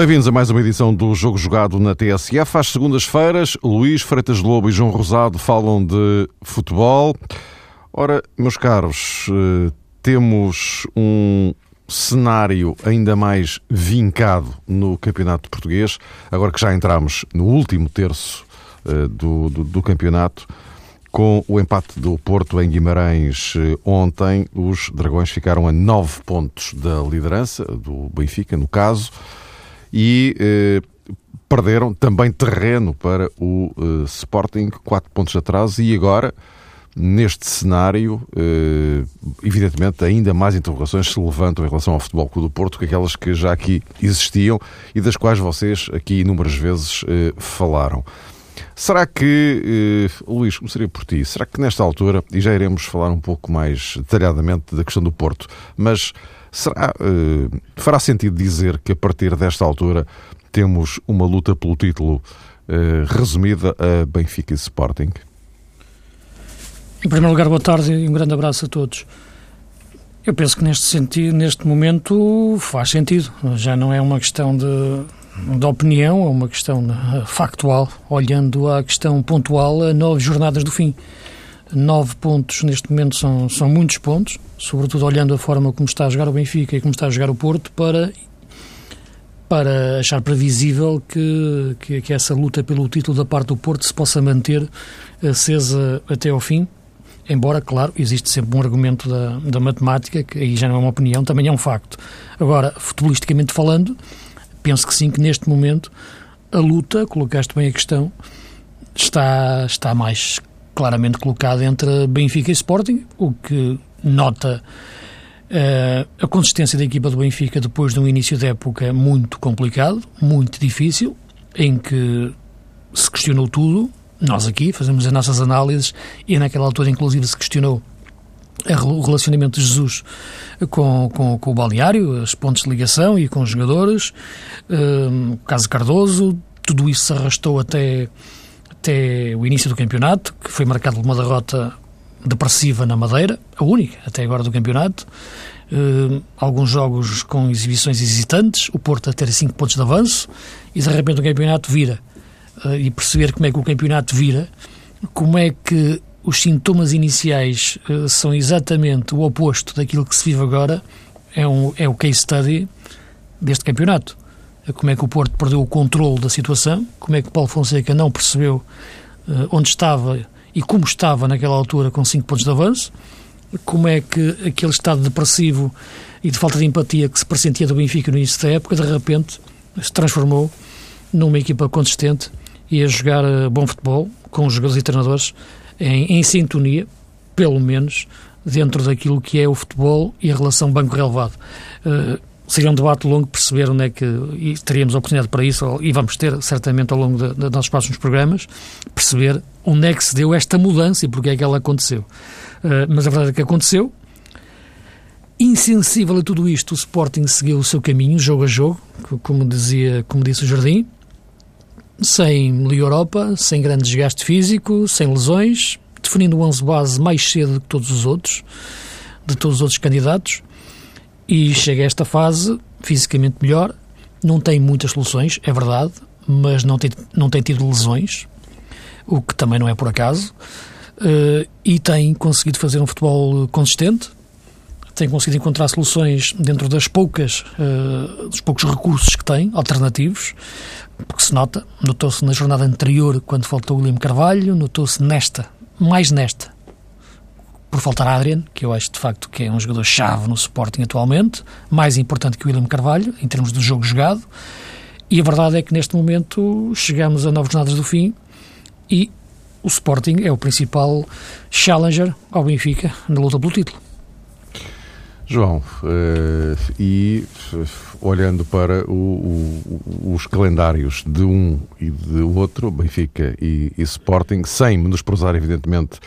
Bem-vindos a mais uma edição do Jogo Jogado na TSF. Às segundas-feiras, Luís Freitas Lobo e João Rosado falam de futebol. Ora, meus caros, eh, temos um cenário ainda mais vincado no Campeonato Português, agora que já entramos no último terço eh, do, do, do campeonato. Com o empate do Porto em Guimarães eh, ontem, os Dragões ficaram a nove pontos da liderança, do Benfica, no caso e eh, perderam também terreno para o eh, Sporting, quatro pontos atrás, e agora, neste cenário, eh, evidentemente, ainda mais interrogações se levantam em relação ao Futebol Clube do Porto que aquelas que já aqui existiam e das quais vocês aqui inúmeras vezes falaram. Será que, eh, Luís, começaria por ti, será que nesta altura, e já iremos falar um pouco mais detalhadamente da questão do Porto, mas Será, uh, fará sentido dizer que a partir desta altura temos uma luta pelo título uh, resumida a Benfica e Sporting? Em primeiro lugar, boa tarde e um grande abraço a todos. Eu penso que neste sentido, neste momento, faz sentido. Já não é uma questão de, de opinião, é uma questão factual, olhando a questão pontual a nove jornadas do fim. Nove pontos neste momento são, são muitos pontos, sobretudo olhando a forma como está a jogar o Benfica e como está a jogar o Porto, para, para achar previsível que, que, que essa luta pelo título da parte do Porto se possa manter acesa até ao fim. Embora, claro, existe sempre um argumento da, da matemática, que aí já não é uma opinião, também é um facto. Agora, futebolisticamente falando, penso que sim, que neste momento a luta, colocaste bem a questão, está, está mais claramente colocado entre Benfica e Sporting, o que nota uh, a consistência da equipa do Benfica depois de um início de época muito complicado, muito difícil, em que se questionou tudo. Nós aqui fazemos as nossas análises e naquela altura, inclusive, se questionou o relacionamento de Jesus com, com, com o balneário, os pontos de ligação e com os jogadores, o caso Cardoso, tudo isso se arrastou até até o início do campeonato, que foi marcado por uma derrota depressiva na Madeira, a única até agora do campeonato. Uh, alguns jogos com exibições hesitantes, o Porto a ter 5 pontos de avanço e de repente o campeonato vira. Uh, e perceber como é que o campeonato vira, como é que os sintomas iniciais uh, são exatamente o oposto daquilo que se vive agora, é, um, é o case study deste campeonato. Como é que o Porto perdeu o controle da situação, como é que Paulo Fonseca não percebeu uh, onde estava e como estava naquela altura com 5 pontos de avanço, como é que aquele estado depressivo e de falta de empatia que se pressentia do Benfica no início da época, de repente se transformou numa equipa consistente e a jogar bom futebol com os jogadores e treinadores em, em sintonia, pelo menos dentro daquilo que é o futebol e a relação banco-relevado. Uh, seria um debate longo perceber onde é que, e teríamos oportunidade para isso, e vamos ter certamente ao longo de nossos próximos programas, perceber onde é que se deu esta mudança e porque é que ela aconteceu. Uh, mas a verdade é que aconteceu. Insensível a tudo isto, o Sporting seguiu o seu caminho, jogo a jogo, como, dizia, como disse o Jardim, sem Liga Europa, sem grande desgaste físico, sem lesões, definindo o 11 base mais cedo do que todos os outros, de todos os outros candidatos, e chega a esta fase fisicamente melhor, não tem muitas soluções, é verdade, mas não tem, não tem tido lesões, o que também não é por acaso, uh, e tem conseguido fazer um futebol consistente, tem conseguido encontrar soluções dentro das poucas, uh, dos poucos recursos que tem, alternativos, porque se nota, notou-se na jornada anterior, quando faltou o William Carvalho, notou-se nesta, mais nesta, por faltar Adrian, que eu acho de facto que é um jogador-chave no Sporting atualmente, mais importante que o William Carvalho, em termos de jogo jogado. E a verdade é que neste momento chegamos a nove jornadas do fim e o Sporting é o principal challenger ao Benfica na luta pelo título. João, uh, e olhando para o, o, os calendários de um e de outro, Benfica e, e Sporting, sem menosprezar, evidentemente,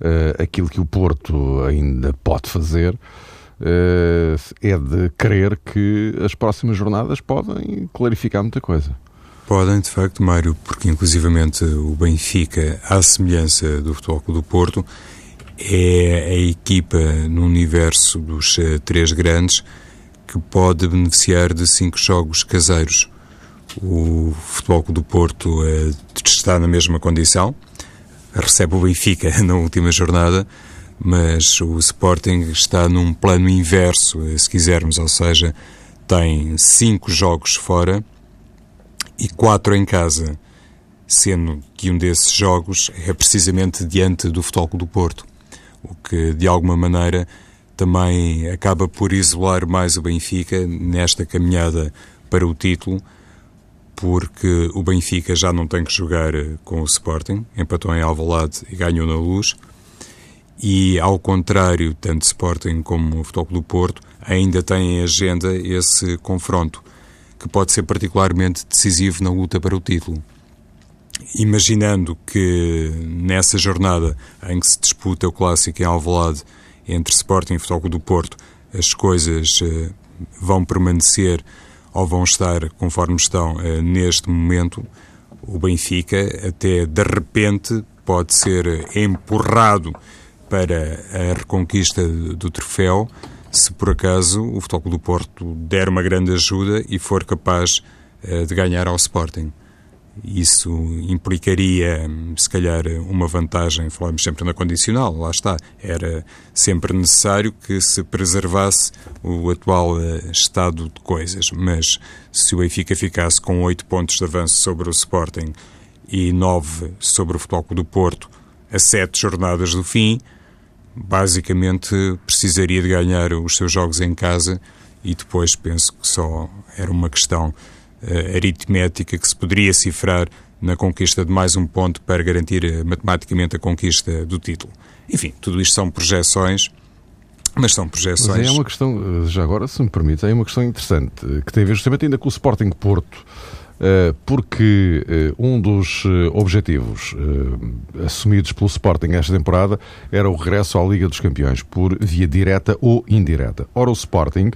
uh, aquilo que o Porto ainda pode fazer é de crer que as próximas jornadas podem clarificar muita coisa. Podem, de facto, Mário, porque inclusivamente o Benfica, à semelhança do Futebol Clube do Porto, é a equipa no universo dos uh, três grandes que pode beneficiar de cinco jogos caseiros. O Futebol do Porto uh, está na mesma condição, recebe o Benfica na última jornada, mas o Sporting está num plano inverso, se quisermos, ou seja, tem cinco jogos fora e quatro em casa, sendo que um desses jogos é precisamente diante do Futebol do Porto, o que de alguma maneira também acaba por isolar mais o Benfica nesta caminhada para o título, porque o Benfica já não tem que jogar com o Sporting, empatou em Alvalade e ganhou na Luz, e ao contrário, tanto Sporting como o Futebol do Porto ainda têm em agenda esse confronto que pode ser particularmente decisivo na luta para o título. Imaginando que nessa jornada em que se disputa o clássico em Alvalade entre Sporting e Futebol do Porto, as coisas uh, vão permanecer ou vão estar conforme estão uh, neste momento, o Benfica até de repente pode ser empurrado para a reconquista do troféu se por acaso o Futebol do Porto der uma grande ajuda e for capaz de ganhar ao Sporting. Isso implicaria, se calhar, uma vantagem, falamos sempre na condicional, lá está. Era sempre necessário que se preservasse o atual uh, estado de coisas, mas se o Benfica ficasse com oito pontos de avanço sobre o Sporting e nove sobre o Futebol do Porto a sete jornadas do fim, basicamente precisaria de ganhar os seus jogos em casa e depois penso que só era uma questão aritmética que se poderia cifrar na conquista de mais um ponto para garantir uh, matematicamente a conquista do título. Enfim, tudo isto são projeções, mas são projeções. Mas é uma questão, eh, já agora, se me permite, é uma questão interessante que tem a ver justamente ainda com o Sporting Porto eh, porque eh, um dos eh, objetivos assumidos pelo Sporting esta temporada era o regresso à Liga dos Campeões, por via direta ou indireta. Ora, o Sporting,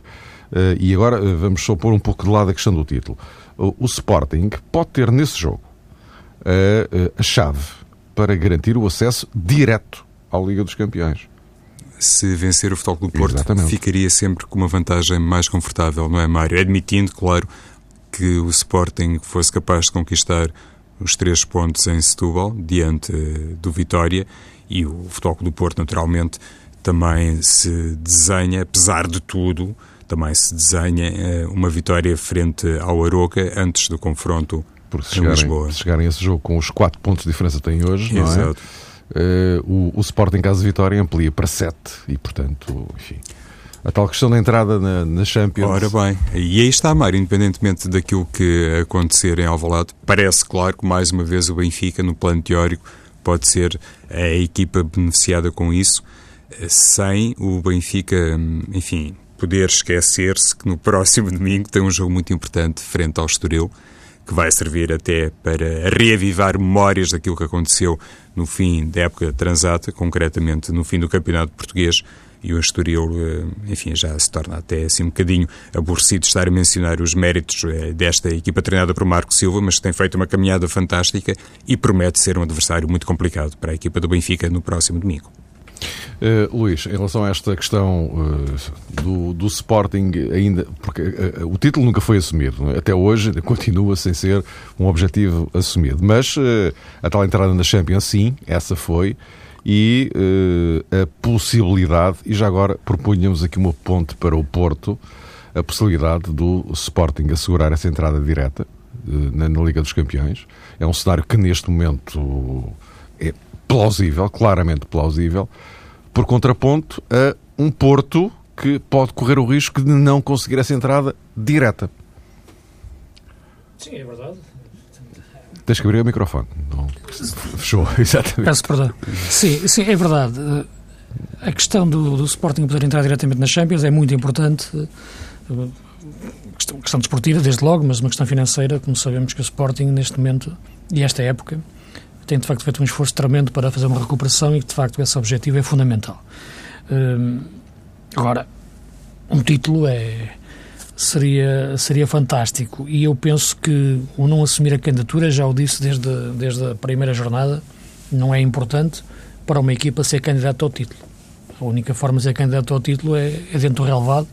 e agora vamos só pôr um pouco de lado a questão do título, o Sporting pode ter nesse jogo a chave para garantir o acesso direto à Liga dos Campeões se vencer o Futebol do Porto, Exatamente. ficaria sempre com uma vantagem mais confortável, não é, Mário? Admitindo, claro, que o Sporting fosse capaz de conquistar os três pontos em Setúbal, diante eh, do Vitória, e o Futebol do Porto, naturalmente, também se desenha, apesar de tudo, também se desenha eh, uma vitória frente ao Aroca antes do confronto Porque se chegarem, Lisboa. se chegarem a esse jogo com os quatro pontos de diferença que têm hoje, Exato. não é? Uh, o, o Sporting, caso de vitória, amplia para sete e, portanto, enfim a tal questão da entrada na, na Champions. Ora bem, e aí está, Mário, independentemente daquilo que acontecer em Alvalade, parece claro que mais uma vez o Benfica, no plano teórico, pode ser a equipa beneficiada com isso, sem o Benfica, enfim, poder esquecer-se que no próximo domingo tem um jogo muito importante frente ao Estoril, que vai servir até para reavivar memórias daquilo que aconteceu no fim da época transata, concretamente no fim do Campeonato Português, e o Estoril, eh, enfim, já se torna até assim um bocadinho aborrecido estar a mencionar os méritos eh, desta equipa treinada por Marco Silva, mas que tem feito uma caminhada fantástica e promete ser um adversário muito complicado para a equipa do Benfica no próximo domingo. Uh, Luís, em relação a esta questão uh, do, do, Sporting, ainda porque uh, o título nunca foi assumido, é? até hoje continua sem ser um objetivo assumido. Mas a tal entrada na Champions, sim, essa foi e uh, a possibilidade, e já agora propunhamos aqui uma ponte para o Porto, a possibilidade do Sporting assegurar essa entrada direta uh, na, na, Liga dos Campeões. É um cenário que neste momento é plausível, claramente plausível, por contraponto a um Porto que pode correr o risco de não conseguir essa entrada direta. Sim, é verdade. Tens que abrir o microfone. Não. Fechou, exatamente. Peço perdão. Sim, sim, é verdade. A questão do, do Sporting poder entrar diretamente na Champions é muito importante. Questão, questão desportiva, desde logo, mas uma questão financeira, como sabemos que o Sporting, neste momento, e esta época, tem de facto feito um esforço tremendo para fazer uma recuperação e que de facto esse objetivo é fundamental. Hum, agora, um título é seria, seria fantástico. E eu penso que o não assumir a candidatura, já o disse desde, desde a primeira jornada, não é importante para uma equipa ser candidata ao título. A única forma de ser candidato ao título é, é dentro do relevado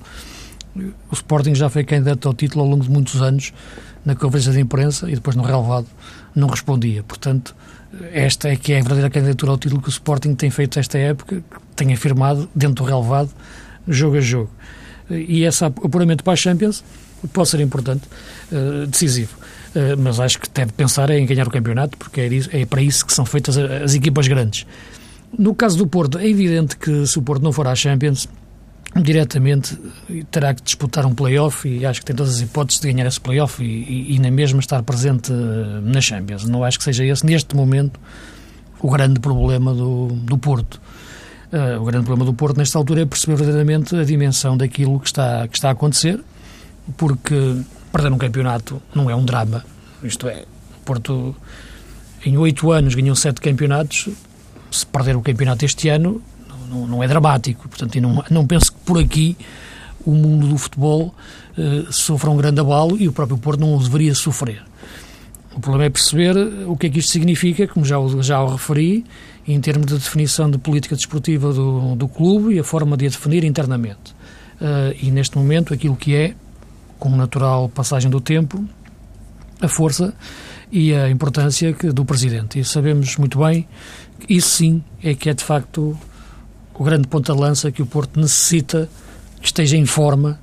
O Sporting já foi candidato ao título ao longo de muitos anos na conferência de imprensa e depois no relevado não respondia. Portanto, esta é que é a verdadeira candidatura ao título que o Sporting tem feito esta época, tem afirmado dentro do relevado, jogo a jogo. E esse apuramento para a Champions pode ser importante, uh, decisivo. Uh, mas acho que deve pensar em ganhar o campeonato, porque é, é para isso que são feitas as, as equipas grandes. No caso do Porto, é evidente que se o Porto não for à Champions, diretamente terá que disputar um play-off e acho que tem todas as hipóteses de ganhar esse play-off e, e, e na mesma estar presente eh, na Champions. Não acho que seja esse, neste momento, o grande problema do, do Porto. Uh, o grande problema do Porto, nesta altura, é perceber verdadeiramente a dimensão daquilo que está, que está a acontecer, porque perder um campeonato não é um drama. Isto é, o Porto, em oito anos, ganhou sete campeonatos. Se perder o campeonato este ano, não, é dramático. Portanto, não, não penso que por aqui o mundo do futebol uh, sofra um grande abalo e o próprio Porto não o deveria sofrer. O problema é perceber o que é que isto significa, como já, já o referi, em termos de definição de política desportiva do, do clube e a forma de a definir internamente. Uh, e neste momento, aquilo que é, com natural passagem do tempo, a força e a importância que, do Presidente. E sabemos muito bem que isso sim é que é de facto o grande ponta-lança que o Porto necessita que esteja em forma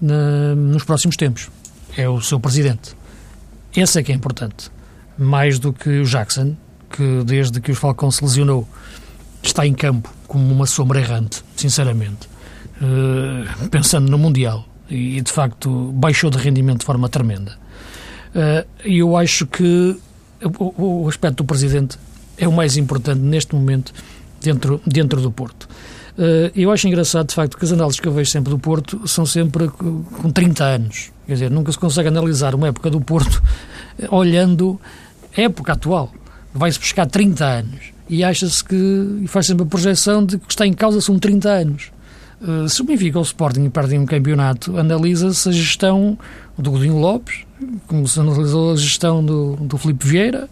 na, nos próximos tempos. É o seu presidente. Esse é que é importante. Mais do que o Jackson, que desde que o Falcão se lesionou está em campo como uma sombra errante, sinceramente. Uh, pensando no Mundial. E, de facto, baixou de rendimento de forma tremenda. Uh, e eu acho que o, o aspecto do presidente é o mais importante neste momento dentro, dentro do Porto. Uh, eu acho engraçado, de facto, que as análises que eu vejo sempre do Porto são sempre com 30 anos. Quer dizer, nunca se consegue analisar uma época do Porto eh, olhando a época atual. Vai-se buscar 30 anos e acha-se que, e faz sempre a projeção de que está em causa são 30 anos. Uh, se o Benfica ou o Sporting perdem um campeonato, analisa-se a gestão do Godinho Lopes, como se analisou a gestão do, do Filipe Vieira,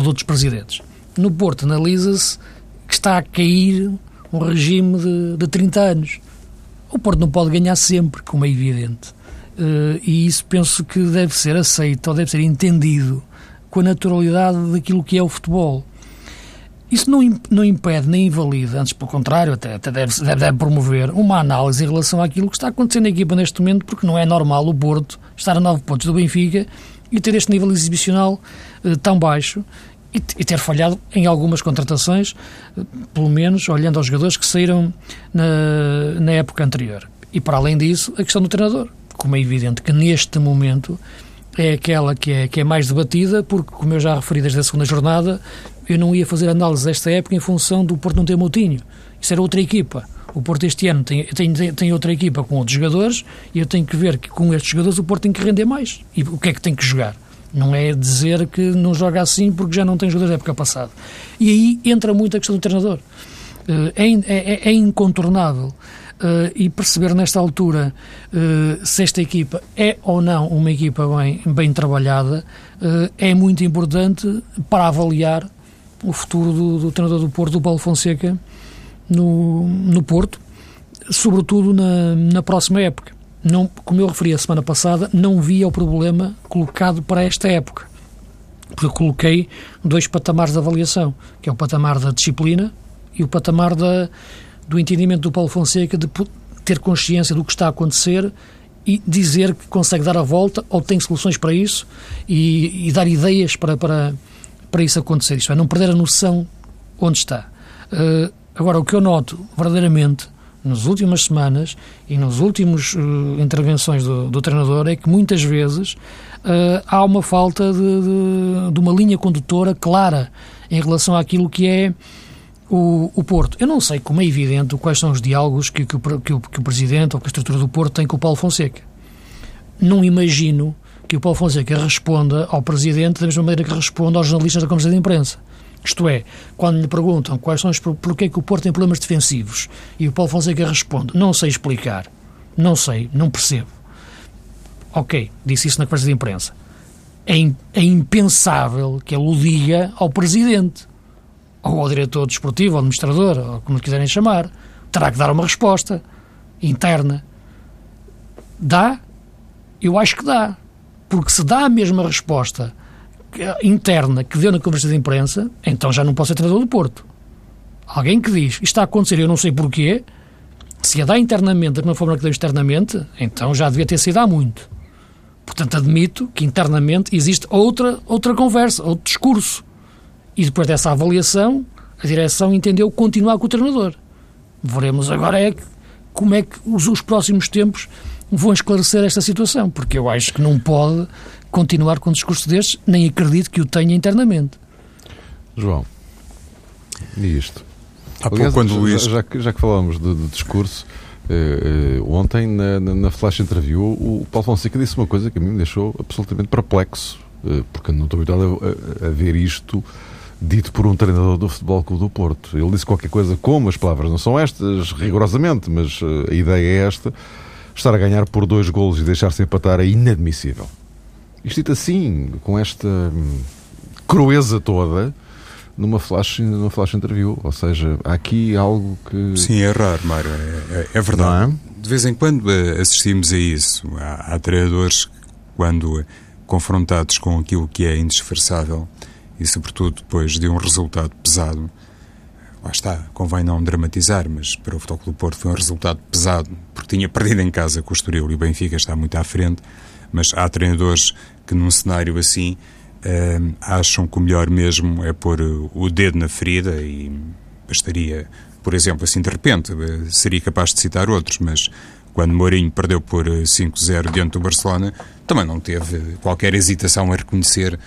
de outros presidentes. No Porto analisa-se que está a cair um regime de, de 30 anos. O Porto não pode ganhar sempre, como é evidente. Uh, e isso penso que deve ser aceito ou deve ser entendido com a naturalidade daquilo que é o futebol. Isso não, não impede nem invalida, antes pelo contrário, até, até deve, deve, deve, promover uma análise em relação àquilo que está acontecendo na equipa neste momento, porque não é normal o Porto estar a 9 pontos do Benfica e ter este nível exibicional uh, tão baixo e, e, ter falhado em algumas contratações, uh, pelo menos olhando aos jogadores que saíram na, na época anterior. E para além disso, a questão do treinador, como é evidente que neste momento é aquela que é, que é mais debatida, porque, como eu já referi desde a segunda jornada, eu não ia fazer análise desta época em função do Porto não ter Moutinho. Isso era outra equipa. O Porto este ano tem, tem, tem outra equipa com outros jogadores e eu tenho que ver que com estes jogadores o Porto tem que render mais. E o que é que tem que jogar? Não é dizer que não joga assim porque já não tem jogadores da época passada. E aí entra muito a questão do treinador. Eh, é, é, é incontornável. Uh, e perceber nesta altura uh, se esta equipa é ou não uma equipa bem, bem trabalhada uh, é muito importante para avaliar o futuro do, do treinador do Porto, do Paulo Fonseca, no, no Porto, sobretudo na, na próxima época. Não, como eu referi a semana passada, não via o problema colocado para esta época. Porque coloquei dois patamares de avaliação, que é o patamar da disciplina e o patamar da, do entendimento do Paulo Fonseca de ter consciência do que está a acontecer e dizer que consegue dar a volta ou tem soluções para isso e, e dar ideias para, para, para isso acontecer. Isto é, não perder a noção onde está. Uh, Agora, o que eu noto verdadeiramente nas últimas semanas e nas últimas uh, intervenções do, do, treinador é que muitas vezes uh, há uma falta de, de, de, uma linha condutora clara em relação àquilo que é o, o, Porto. Eu não sei, como é evidente, quais são os diálogos que, que, que, que, o, que o Presidente ou que a estrutura do Porto tem com o Paulo Fonseca. Não imagino que o Paulo Fonseca responda ao Presidente da mesma maneira que responde aos jornalistas da Conferência de Imprensa isto é, quando lhe perguntam quais são os porquê que o Porto tem problemas defensivos e o Paulo Fonseca responde: não sei explicar, não sei, não percebo. Ok, disse isso na conversa de imprensa. É, é impensável que ele o diga ao presidente, ou ao diretor desportivo, ao administrador, ou como quiserem chamar. Terá que dar uma resposta. interna. Dá? Eu acho que dá. Porque se dá a mesma resposta interna que deu na conversa de imprensa, então já não posso ser treinador do Porto. Alguém que diz isto está a acontecer, eu não sei porquê, se a dá internamente da mesma forma que deu externamente, então já devia ter sido há muito. Portanto, admito que internamente existe outra, outra conversa, outro discurso. E depois dessa avaliação, a direção entendeu continuar com o treinador. Veremos agora é como é que os, os próximos tempos vão esclarecer esta situação, porque eu acho que não pode continuar com um discurso destes, nem acredito que o tenha internamente. João, e isto? Há Aliás, quando Luís... já, já, já que falamos de, de discurso, uh, uh, ontem na, na, na, flash interview o Paulo Fonseca disse uma coisa que a mim me deixou absolutamente perplexo, uh, porque não estou habituado a, a, a ver isto dito por um treinador do Futebol Clube do Porto. Ele disse qualquer coisa como, as palavras não são estas, rigorosamente, mas a ideia é esta, estar a ganhar por dois golos e deixar-se empatar é inadmissível. Isto dito assim, com esta hum, crueza toda, numa flash, numa flash interview. Ou seja, há aqui algo que. Sim, é raro, Mário. É, é, é verdade. É? De vez em quando eh, assistimos a isso. Há, há treinadores que, quando confrontados com aquilo que é indisfarçável e, sobretudo, depois de um resultado pesado, lá está, convém não dramatizar, mas para o Futebol do Porto foi um resultado pesado, porque tinha perdido em casa com o Estoril e o Benfica está muito à frente, mas há treinadores que num cenário assim uh, acham que o melhor mesmo é pôr o dedo na ferida e bastaria, por exemplo, assim de repente, uh, seria capaz de citar outros, mas quando Mourinho perdeu por 5-0 diante do Barcelona, também não teve qualquer hesitação a reconhecer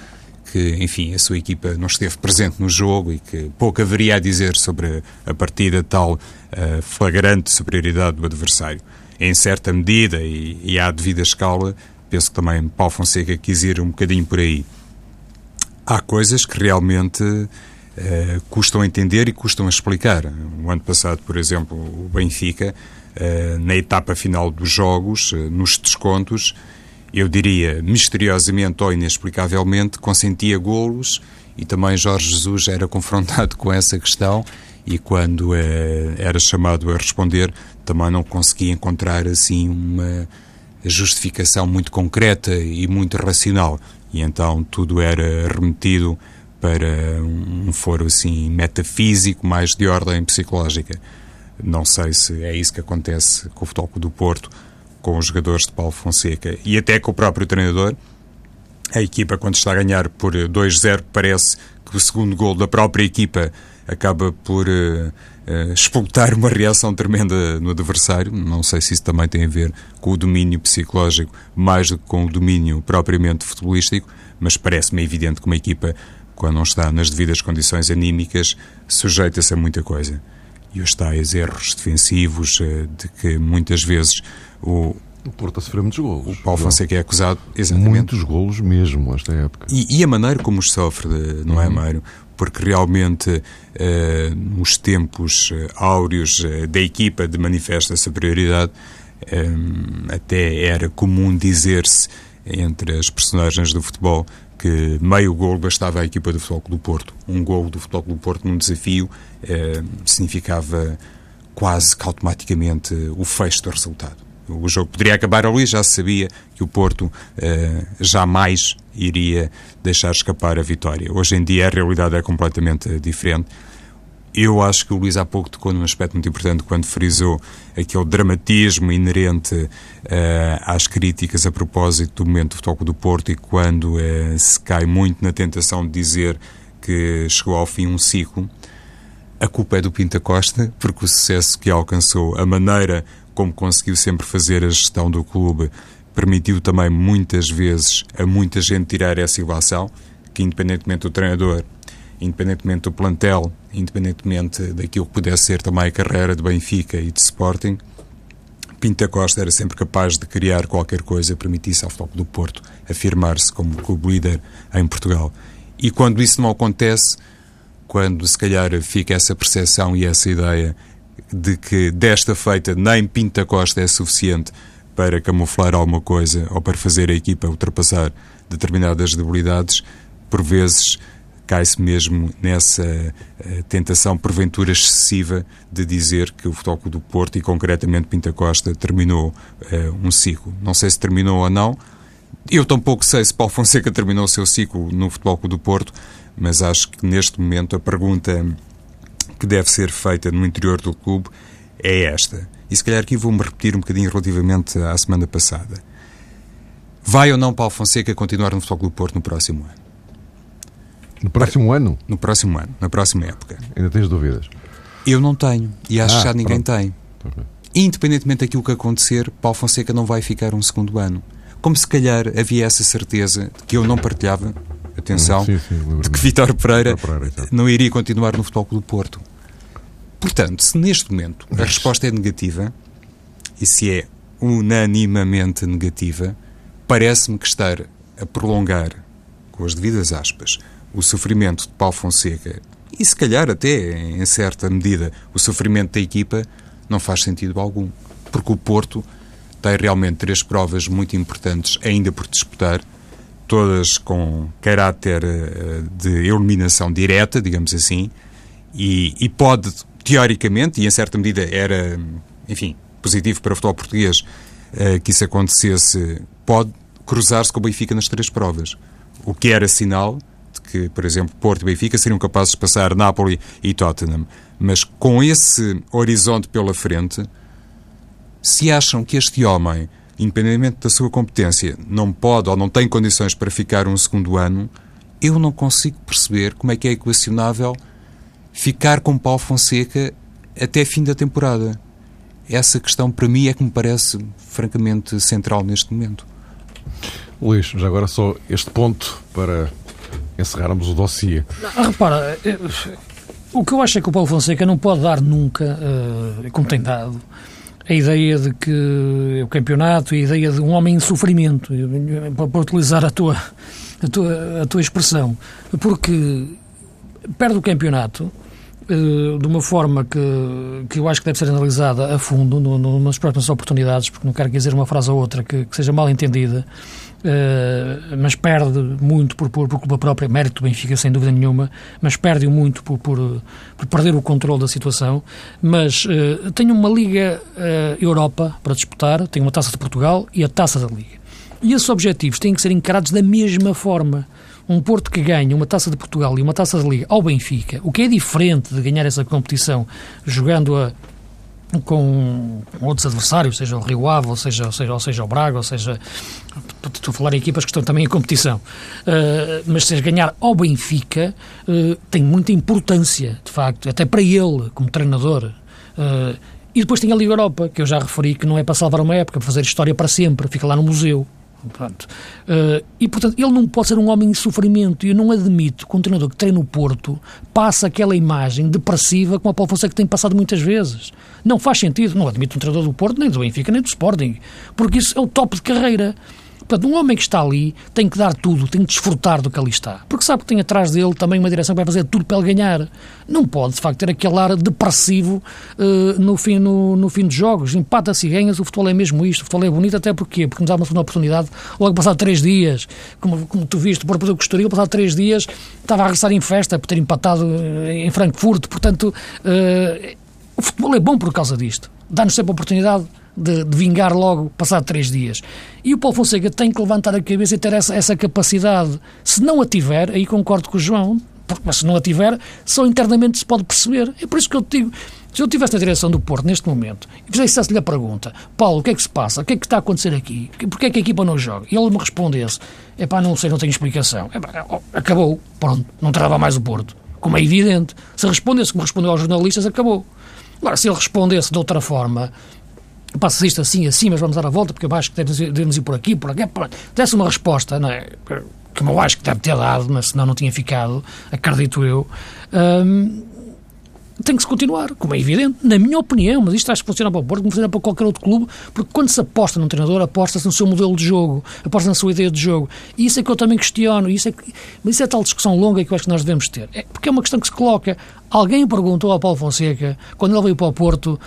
que, enfim, a sua equipa não esteve presente no jogo e que pouco haveria a dizer sobre a partida tal uh, flagrante superioridade do adversário. Em certa medida e, e à devida escala, penso que também Paulo Fonseca quis ir um bocadinho por aí. Há coisas que realmente uh, custam a entender e custam a explicar. O ano passado, por exemplo, o Benfica, uh, na etapa final dos jogos, uh, nos descontos, eu diria misteriosamente ou inexplicavelmente, consentia golos e também Jorge Jesus era confrontado com essa questão e quando era chamado a responder também não conseguia encontrar assim uma justificação muito concreta e muito racional e então tudo era remetido para um foro assim metafísico, mais de ordem psicológica. Não sei se é isso que acontece com o Futebol do Porto, com os jogadores de Paulo Fonseca e até com o próprio treinador. A equipa, quando está a ganhar por 2-0, parece que o segundo gol da própria equipa acaba por uh, uh, explotar uma reação tremenda no adversário. Não sei se isso também tem a ver com o domínio psicológico mais do que com o domínio propriamente futebolístico, mas parece-me evidente que uma equipa, quando não está nas devidas condições anímicas, sujeita-se a muita coisa. E os tais erros defensivos, uh, de que muitas vezes o, o Porto a sofrer muitos golos. O Paulo Fonseca é acusado, exatamente. Muitos golos mesmo, esta época. E, e a maneira como os sofre, não é, uhum. Mário? Porque realmente nos tempos uh, áureos uh, da equipa de manifesta superioridade um, até era comum dizer-se entre as personagens do futebol que meio gol bastava à equipa do Futebol do Porto. Um gol do Futebol do Porto num desafio significava quase que automaticamente o fecho do resultado. O jogo poderia acabar ali, já se sabia que o Porto uh, jamais iria deixar escapar a vitória. Hoje em dia a realidade é completamente diferente. Eu acho que o Luís há pouco tocou num aspecto muito importante quando frisou aquele dramatismo inerente uh, às críticas a propósito do momento do toque do Porto e quando uh, se cai muito na tentação de dizer que chegou ao fim um ciclo. A culpa é do Pinta Costa, porque o sucesso que alcançou, a maneira como conseguiu sempre fazer a gestão do clube, permitiu também muitas vezes a muita gente tirar essa ilação, que independentemente do treinador, independentemente do plantel, independentemente daquilo que pudesse ser também a carreira de Benfica e de Sporting, Pinta Costa era sempre capaz de criar qualquer coisa que permitisse ao Futebol do Porto afirmar-se como clube líder em Portugal. E quando isso não acontece, quando se calhar fica essa percepção e essa ideia de que desta feita nem Pinta Costa é suficiente para camuflar alguma coisa ou para fazer a equipa ultrapassar determinadas debilidades, por vezes cai-se mesmo nessa uh, tentação porventura excessiva de dizer que o Futebol do Porto e concretamente Pinta Costa terminou uh, um ciclo. Não sei se terminou ou não. Eu tampouco sei se Paulo Fonseca terminou o seu ciclo no Futebol do Porto, mas acho que neste momento a pergunta que deve ser feita no interior do clube é esta. E se calhar aqui vou-me repetir um bocadinho relativamente à semana passada. Vai ou não Paulo Fonseca continuar no Futebol Clube Porto no próximo ano? No próximo ano? No próximo ano, na próxima época. Ainda tens dúvidas? Eu não tenho, e acho ah, que já ninguém pronto. tem. Independentemente daquilo que acontecer, Paulo Fonseca não vai ficar um segundo ano. Como se calhar havia essa certeza que eu não partilhava, atenção, sim, sim, de que Vitor Pereira, Pereira não iria continuar no Futebol Clube do Porto. Portanto, se neste momento a resposta é negativa, e se é unanimamente negativa, parece-me que estar a prolongar, com as devidas aspas, o sofrimento de Paulo Fonseca e se calhar até, em certa medida, o sofrimento da equipa não faz sentido algum. Porque o Porto tem realmente três provas muito importantes ainda por disputar, todas com caráter eh, de eliminação direta, digamos assim, e, e pode, teoricamente, e em certa medida era, enfim, positivo para o futebol português eh, que isso acontecesse, pode cruzar-se com o Benfica nas três provas. O que era sinal que, por exemplo, Porto e Benfica seriam capazes de passar Napoli e Tottenham. Mas com esse horizonte pela frente, se acham que este homem, independentemente da sua competência, não pode ou não tem condições para ficar um segundo ano, eu não consigo perceber como é que é equacionável ficar com Paulo Fonseca até fim da temporada. Essa questão, para mim, é que me parece francamente central neste momento. Luís, já agora só este ponto para encerrarmos o dossiê. repara, eh, o que eu acho é que o Paulo Fonseca não pode dar nunca, uh, como tem dado, a ideia de que o campeonato a ideia de um homem em sofrimento, para utilizar a tua, a tua, a tua expressão, porque perde o campeonato de uma forma que, que eu acho que deve ser analisada a fundo no, no, nas próximas oportunidades, porque não quero dizer uma frase ou outra que, que seja mal entendida, Uh, mas perde muito por, por, por culpa própria, mérito do Benfica, sem dúvida nenhuma, mas perde muito por, por, por perder o controle da situação. Mas uh, tem uma Liga uh, Europa para disputar, tem uma taça de Portugal e a taça da Liga. E esses objetivos têm que ser encarados da mesma forma. Um Porto que ganha uma taça de Portugal e uma taça da Liga ao Benfica, o que é diferente de ganhar essa competição jogando a com outros adversários, seja o Rio Ave, ou seja, ou seja, ou seja o Braga, ou seja, estou a falar em equipas que estão também em competição, uh, mas se ganhar ao Benfica uh, tem muita importância, de facto, até para ele, como treinador. Uh, e depois tem a Liga Europa, que eu já referi que não é para salvar uma época, para fazer história para sempre, fica lá no museu. Pronto. Uh, e, portanto, ele não pode ser um homem em sofrimento. E eu não admito que um treinador que treina o Porto passe aquela imagem depressiva como a Paulo Fonseca tem passado muitas vezes. Não faz sentido. Não admito um treinador do Porto, nem do Benfica, nem do Sporting. Porque isso é o top de carreira. Portanto, um homem que está ali tem que dar tudo, tem que desfrutar do que ali está. Porque sabe que tem atrás dele também uma direção que vai fazer tudo para ele ganhar. Não pode, de facto, ter aquele ar depressivo uh, no, fim, no, no fim dos jogos. Empata-se e ganhas, o futebol é mesmo isto. O futebol é bonito até porque Porque nos dá uma segunda oportunidade. Logo passado três dias, como, como tu viste, exemplo, Costoril, passado três dias, estava a regressar em festa por ter empatado eh, em Frankfurt. Portanto, uh, o futebol é bom por causa disto. Dá-nos sempre a oportunidade de, de, vingar logo passado três dias. E o Paulo Fonseca tem que levantar a cabeça e ter essa, essa capacidade. Se não a tiver, aí concordo com o João, mas se não a tiver, só internamente se pode perceber. É por isso que eu digo, se eu estivesse na direção do Porto neste momento e fizesse-lhe a pergunta, Paulo, o que é que se passa? O que é que está a acontecer aqui? Porquê é que a equipa não joga? E ele me respondesse, é pá, não sei, não tenho explicação. Epá, acabou, pronto, não trava mais o Porto. Como é evidente. Se respondesse como respondeu aos jornalistas, acabou. Agora, se ele respondesse de outra forma, passa isto assim, assim, mas vamos dar a volta, porque eu acho que devemos ir, devemos ir por aqui, por aqui, desse uma resposta, não é? Que eu acho que deve ter dado, mas senão não tinha ficado, acredito eu. Hum, tem que se continuar, como é evidente, na minha opinião, mas isto acho que funciona para o Porto, como funciona para qualquer outro clube, porque quando se aposta num treinador, aposta-se no seu modelo de jogo, aposta na sua ideia de jogo. E isso é que eu também questiono, isso é que, mas isso é tal discussão longa que eu acho que nós devemos ter. É, porque é uma questão que se coloca. Alguém perguntou ao Paulo Fonseca, quando ele veio para o Porto,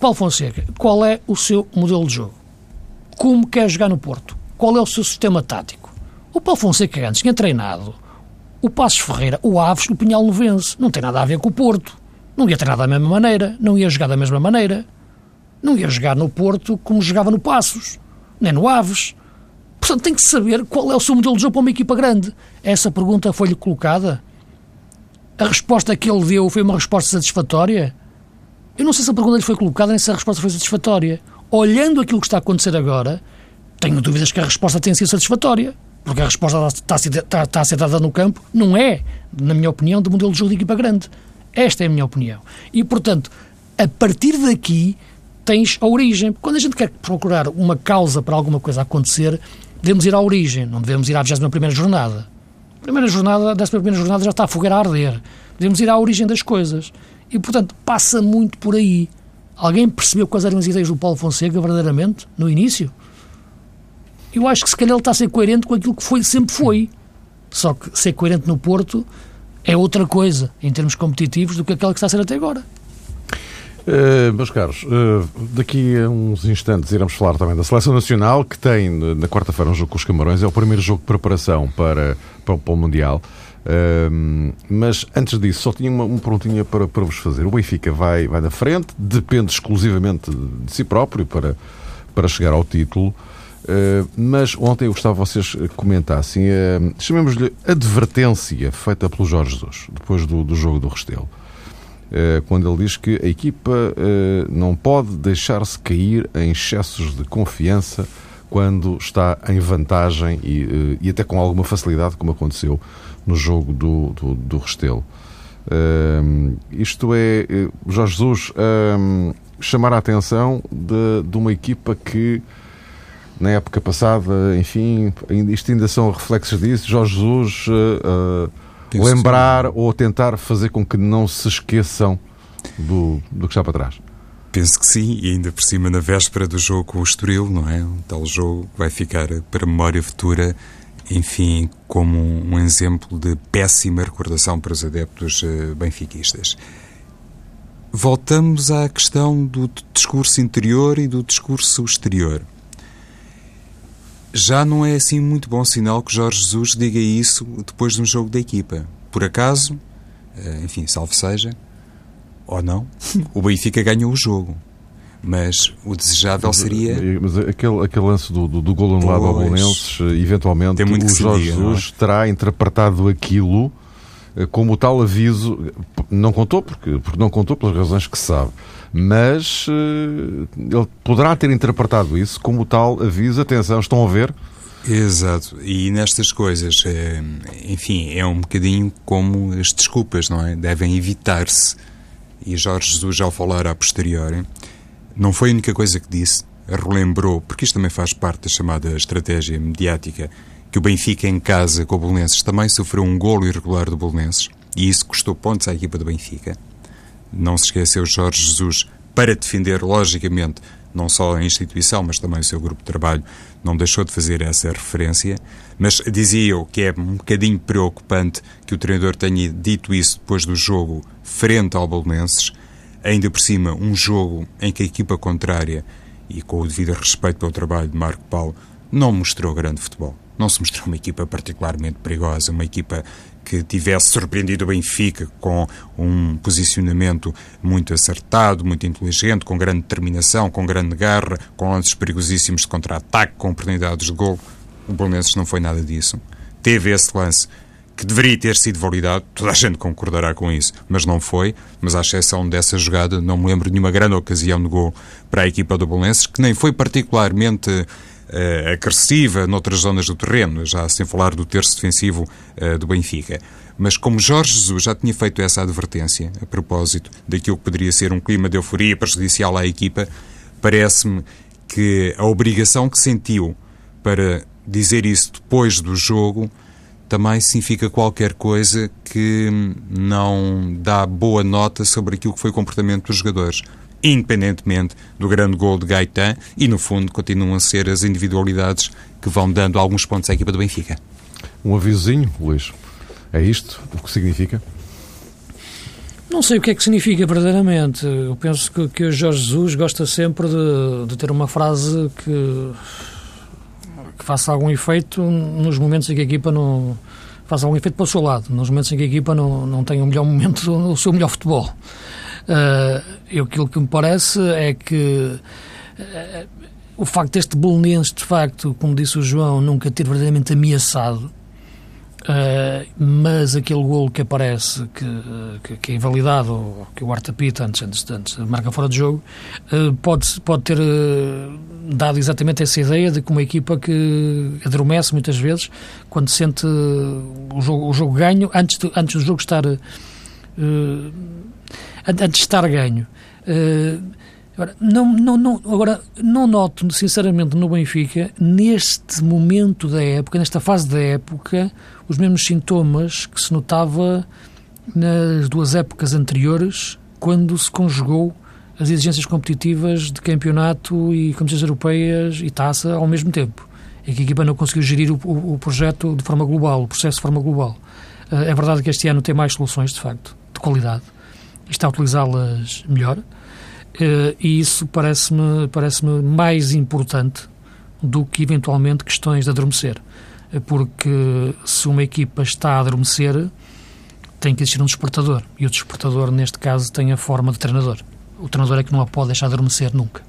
Paulo Fonseca, qual é o seu modelo de jogo? Como quer jogar no Porto? Qual é o seu sistema tático? O Paulo Fonseca antes tinha treinado O Passos Ferreira, o Aves, o Pinhal não vence. Não tem nada a ver com o Porto. Não ia treinar da mesma maneira, não ia jogar da mesma maneira. Não ia jogar no Porto como jogava no Passos, nem no Aves. Portanto, tem que saber qual é o seu modelo de jogo para uma equipa grande. Essa pergunta foi-lhe colocada. A resposta que ele deu foi uma resposta satisfatória? Eu não sei se a pergunta lhe foi colocada nem se a resposta foi satisfatória. Olhando aquilo que está a acontecer agora, tenho dúvidas que a resposta tenha sido satisfatória. Porque a resposta está a, ser, a dada no campo não é, na minha opinião, do modelo de jogo de equipa grande. Esta é a minha opinião. E, portanto, a partir daqui tens a origem. Quando a gente quer procurar uma causa para alguma coisa acontecer, devemos ir à origem, não devemos ir à 21 jornada. A primeira jornada, dessa primeira jornada já está a fogueira a arder. Devemos ir à origem das coisas. E, portanto, passa muito por aí. Alguém percebeu quais eram as ideias do Paulo Fonseca, verdadeiramente, no início? Eu acho que se calhar ele está a ser coerente com aquilo que foi, sempre foi. Só que ser coerente no Porto é outra coisa, em termos competitivos, do que aquela que está a ser até agora. Uh, meus caros, uh, daqui a uns instantes iremos falar também da Seleção Nacional, que tem na quarta-feira um jogo com os Camarões, é o primeiro jogo de preparação para, para, para o Mundial. Mas antes disso, só tinha uma, uma perguntinha para, para vos fazer. O Benfica vai, vai na frente, depende exclusivamente de si próprio para, para chegar ao título. Uh, mas ontem eu gostava que vocês comentassem, uh, chamemos-lhe advertência feita pelo Jorge Jesus, depois do, do jogo do Restelo. Uh, quando ele diz que a equipa não pode deixar-se cair em excessos de confiança quando está em vantagem e, e até com alguma facilidade, como aconteceu no jogo do, do, do Restelo. isto é, Jorge Jesus chamar a atenção de, de uma equipa que na época passada, enfim, isto ainda são reflexos disso. Jorge Jesus uh, uh, lembrar ou tentar fazer com que não se esqueçam do, do que está para trás. Penso que sim, e ainda por cima na véspera do jogo com o Estoril, não é? Um tal jogo vai ficar para memória futura, enfim, como um exemplo de péssima recordação para os adeptos uh, benfiquistas. Voltamos à questão do discurso interior e do discurso exterior já não é assim muito bom sinal que Jorge Jesus diga isso depois de um jogo da equipa. Por acaso, eh, enfim, salve seja, ou não, o Benfica ganhou o jogo. Mas o desejável seria. Mas aquele, aquele lance do, do, do gol anulado ao Bolonenses, eventualmente, o Jorge diga, Jesus é? terá interpretado aquilo eh, como tal aviso. Não contou, porque, porque não contou pelas razões que sabe mas ele poderá ter interpretado isso como tal aviso, atenção, estão a ver? Exato, e nestas coisas, é, enfim, é um bocadinho como as desculpas, não é? Devem evitar-se. E Jorge Jesus, ao falar a posteriori, não foi a única coisa que disse, relembrou, porque isto também faz parte da chamada estratégia mediática, que o Benfica em casa com o Bolonenses também sofreu um golo irregular do Bolonenses, e isso custou pontos à equipa do Benfica. Não se esqueceu Jorge Jesus para defender, logicamente, não só a instituição, mas também o seu grupo de trabalho, não deixou de fazer essa referência. Mas dizia eu que é um bocadinho preocupante que o treinador tenha dito isso depois do jogo frente ao Bolonenses, ainda por cima um jogo em que a equipa contrária, e com o devido respeito pelo trabalho de Marco Paulo, não mostrou grande futebol. Não se mostrou uma equipa particularmente perigosa, uma equipa que tivesse surpreendido o Benfica com um posicionamento muito acertado, muito inteligente, com grande determinação, com grande garra, com lances perigosíssimos de contra-ataque, com oportunidades de gol. O Bolonenses não foi nada disso. Teve esse lance que deveria ter sido validado, toda a gente concordará com isso, mas não foi. Mas à exceção dessa jogada, não me lembro de nenhuma grande ocasião de gol para a equipa do Bolonenses, que nem foi particularmente uh, agressiva noutras zonas do terreno, já sem falar do terço defensivo uh, do Benfica. Mas como Jorge Jesus já tinha feito essa advertência, a propósito daquilo que poderia ser um clima de euforia prejudicial à equipa, parece-me que a obrigação que sentiu para dizer isso depois do jogo também significa qualquer coisa que não dá boa nota sobre aquilo que foi o comportamento dos jogadores independentemente do grande gol de Gaetan, e no fundo continuam a ser as individualidades que vão dando alguns pontos à equipa do Benfica. Um avisozinho, Luís. É isto o que significa? Não sei o que é que significa verdadeiramente. Eu penso que, que o Jorge Jesus gosta sempre de, de ter uma frase que, que, faça algum efeito nos momentos em que a equipa não faz algum efeito para o seu lado, nos momentos em que a equipa não, não tem o melhor momento, o seu melhor futebol. Uh, eu, aquilo que me parece é que uh, o facto deste Bolonense, de facto, como disse o João, nunca ter verdadeiramente ameaçado, Uh, mas aquele golo que aparece, que, que, que é invalidado, ou que o Arta Pita antes, antes, antes marca fora de jogo, uh, pode, pode ter uh, dado exatamente essa ideia de que uma equipa que adormece muitas vezes quando sente o jogo, o jogo ganho antes, de, antes do jogo estar antes de estar ganho. Agora não, não, não, agora, não noto, sinceramente, no Benfica, neste momento da época, nesta fase da época, os mesmos sintomas que se notava nas duas épocas anteriores, quando se conjugou as exigências competitivas de campeonato e competições europeias e taça ao mesmo tempo. E que a equipa não conseguiu gerir o, o, o projeto de forma global, o processo de forma global. Eh, é verdade que este ano tem mais soluções, de facto, de qualidade. E está a utilizá-las melhor. Eh, e isso parece-me parece mais importante do que eventualmente questões de adormecer porque se uma equipa está a adormecer, tem que existir um despertador. E o despertador, neste caso, tem a forma de treinador. O treinador é que não a pode deixar adormecer nunca.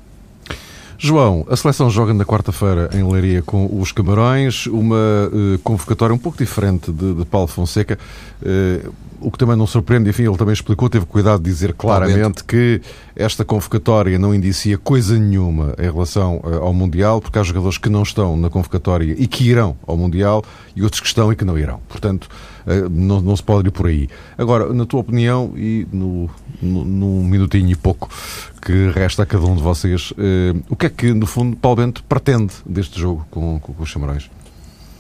João, a seleção joga na quarta-feira em Leiria com os Camarões, uma uh, convocatória um pouco diferente de, de Paulo Fonseca. Uh, o que também não surpreende, enfim, ele também explicou, teve cuidado de dizer claramente que esta convocatória não indicia coisa nenhuma em relação uh, ao Mundial, porque há jogadores que não estão na convocatória e que irão ao Mundial e outros que estão e que não irão. Portanto, uh, não, não, se pode ir por aí. Agora, na tua opinião, e no, no, num minutinho e pouco que resta a cada um de vocês, o que é que, no fundo, Paulo Bento pretende deste jogo com, com, com os Chamarões?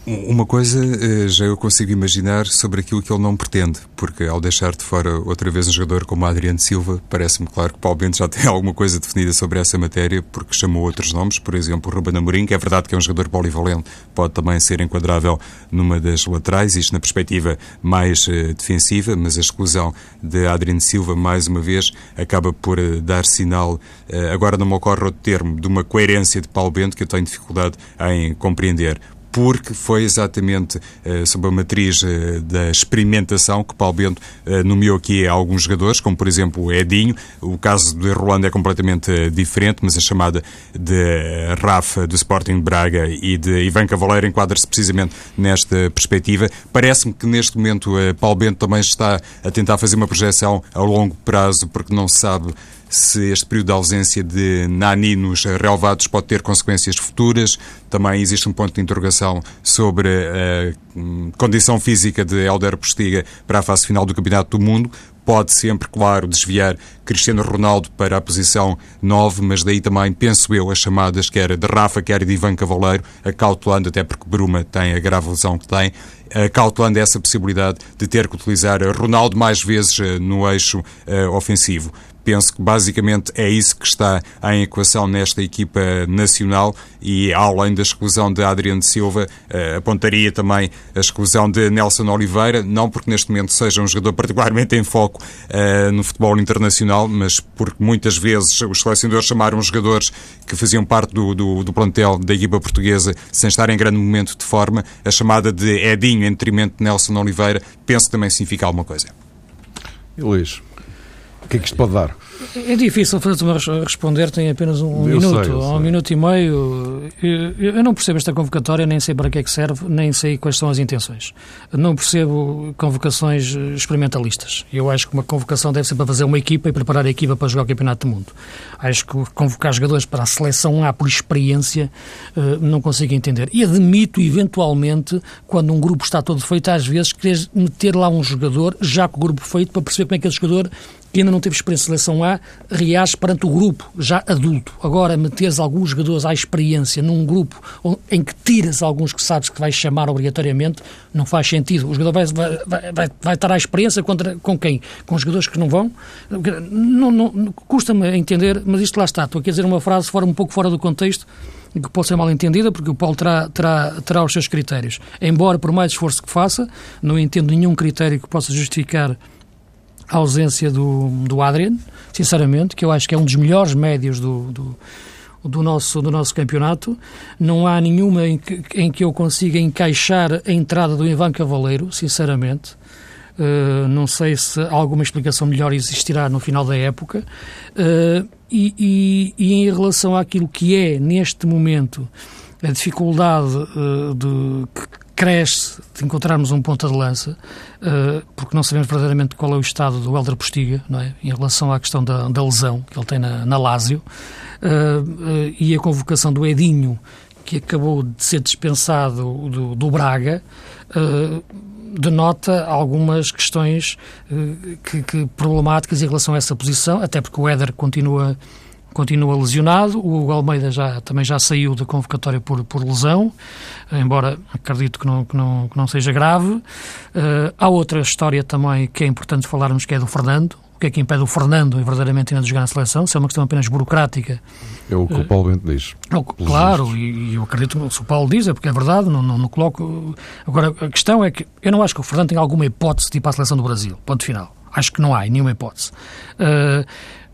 Uma coisa eh, já eu consigo imaginar sobre aquilo que ele não pretende, porque ao deixar de fora outra vez um jogador como Adriano Silva, parece-me claro que Paulo Bento já tem alguma coisa definida sobre essa matéria, porque chamou outros nomes, por exemplo, Ruben Amorim, que é verdade que é um jogador polivalente, pode também ser enquadrável numa das laterais, isto na perspectiva mais uh, defensiva, mas a exclusão de Adriano Silva, mais uma vez, acaba por uh, dar sinal, agora não me ocorre outro termo, de uma coerência de Paulo Bento que eu tenho dificuldade em compreender porque foi exatamente uh, sob a matriz uh, da experimentação que Paulo Bento uh, nomeou aqui alguns jogadores, como por exemplo o Edinho. O caso de Rolando é completamente diferente, mas a chamada de Rafa do Sporting Braga e de Ivan Cavaleiro enquadra-se precisamente nesta perspectiva. Parece-me que neste momento Paulo Bento também está a tentar fazer uma projeção a longo prazo, porque não se sabe se este período de ausência de Nani nos relevados pode ter consequências futuras. Também existe um ponto de interrogação sobre a hum, condição física de Helder Postiga para a fase final do Campeonato do Mundo. Pode sempre, claro, desviar Cristiano Ronaldo para a posição 9, mas daí também, penso eu, as chamadas quer de Rafa, quer de Ivan Cavaleiro, acautelando, até porque Bruma tem a grave lesão que tem, acautelando essa possibilidade de ter que utilizar Ronaldo mais vezes eh, no eixo uh, ofensivo. Penso que basicamente é isso que está em equação nesta equipa nacional e, além da exclusão de Adriano Silva, uh, apontaria também a exclusão de Nelson Oliveira, não porque neste momento seja um jogador particularmente em foco uh, no futebol internacional, mas porque muitas vezes os selecionadores chamaram jogadores que faziam parte do, do, do plantel da equipa portuguesa sem estar em grande momento de forma, a chamada de Edinho em detrimento de Nelson Oliveira, penso que também significa alguma coisa. E Luís, o que é que isto pode dar? É difícil responder, tem apenas um eu minuto, sei, um minuto e meio. Eu não percebo esta convocatória, nem sei para que é que serve, nem sei quais são as intenções. Não percebo convocações experimentalistas. Eu acho que uma convocação deve ser para fazer uma equipa e preparar a equipa para jogar o Campeonato do Mundo. Acho que convocar jogadores para a seleção A por experiência eh, não consigo entender. E admito, eventualmente, quando um grupo está todo feito, às vezes, querer meter lá um jogador, já com o grupo feito, para perceber como é que esse jogador que ainda não teve experiência de seleção A, reage perante o grupo, já adulto. Agora, meteres alguns jogadores à experiência num grupo em que tiras alguns que sabes que vais chamar obrigatoriamente, não faz sentido. O jogador vai, vai, vai, vai estar à experiência contra, com quem? Com jogadores que não vão? Não, não Custa-me entender, mas isto lá está. Estou aqui a dizer uma frase fora, um pouco fora do contexto, que pode ser mal entendida, porque o Paulo terá, terá, terá os seus critérios. Embora, por mais esforço que faça, não entendo nenhum critério que possa justificar a ausência do, do Adrian, sinceramente, que eu acho que é um dos melhores médios do, do, do nosso, do nosso campeonato. Não há nenhuma em que, em que eu consiga encaixar a entrada do Ivan Cavaleiro, sinceramente. Uh, não sei se alguma explicação melhor existirá no final da época. Uh, e, e, e, em relação àquilo que é, neste momento, a dificuldade uh, de, cresce de encontrarmos um ponta de lança, porque não sabemos verdadeiramente qual é o estado do Helder Postiga, não é? em relação à questão da, da lesão que ele tem na, na Lásio, e a convocação do Edinho, que acabou de ser dispensado do, do Braga, denota algumas questões uh, que, que, problemáticas em relação a essa posição, até porque o Éder continua continua lesionado, o Almeida já, também já saiu da convocatória por, por lesão, embora acredito que não, que não, que não seja grave. Uh, há outra história também que é importante falarmos, que é do Fernando, que é que impede o Fernando verdadeiramente ainda de jogar na seleção, se é uma questão apenas burocrática. É o que o Paulo Bento diz. É claro, e, eu acredito que se o Paulo diz, é porque é verdade, não, não, não, coloco... Agora, a questão é que eu não acho que o Fernando tenha alguma hipótese de ir para a seleção do Brasil, ponto final. Acho que não há nenhuma hipótese. Uh,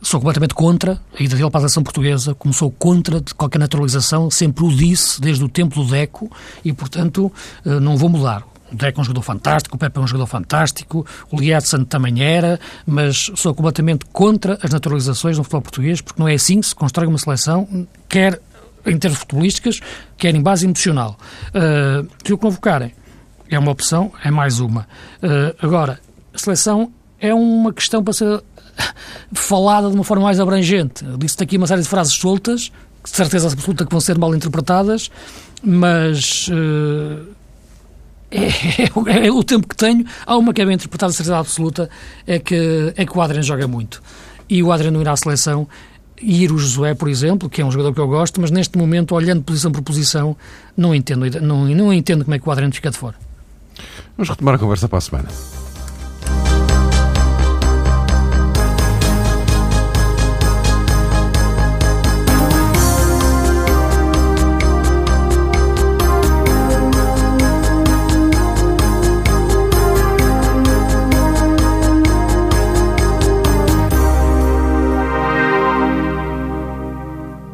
sou completamente contra a ida dele para a seleção portuguesa, como sou contra de qualquer naturalização, sempre o disse desde o tempo do Deco e, portanto, uh, não vou mudar. O Deco é um jogador fantástico, o Pepe é um jogador fantástico, o Liedson também era, mas sou completamente contra as naturalizações no futebol português, porque não é assim que se constrói uma seleção, quer em termos futebolísticas, quer em base emocional. Uh, se o convocarem, é uma opção, é mais uma. Uh, agora, a seleção é uma questão para ser falada de uma forma mais abrangente. Disse-te aqui uma série de frases soltas, de certeza absoluta que vão ser mal interpretadas, mas uh, é, é, é, o tempo que tenho. Há uma que é bem interpretada, certeza absoluta, é que, é que o Adriano joga muito. E o Adriano irá à seleção e ir o Josué, por exemplo, que é um jogador que eu gosto, mas neste momento, olhando posição por posição, não entendo, não, não entendo como é que o Adriano fica de fora. Vamos retomar a conversa para a semana.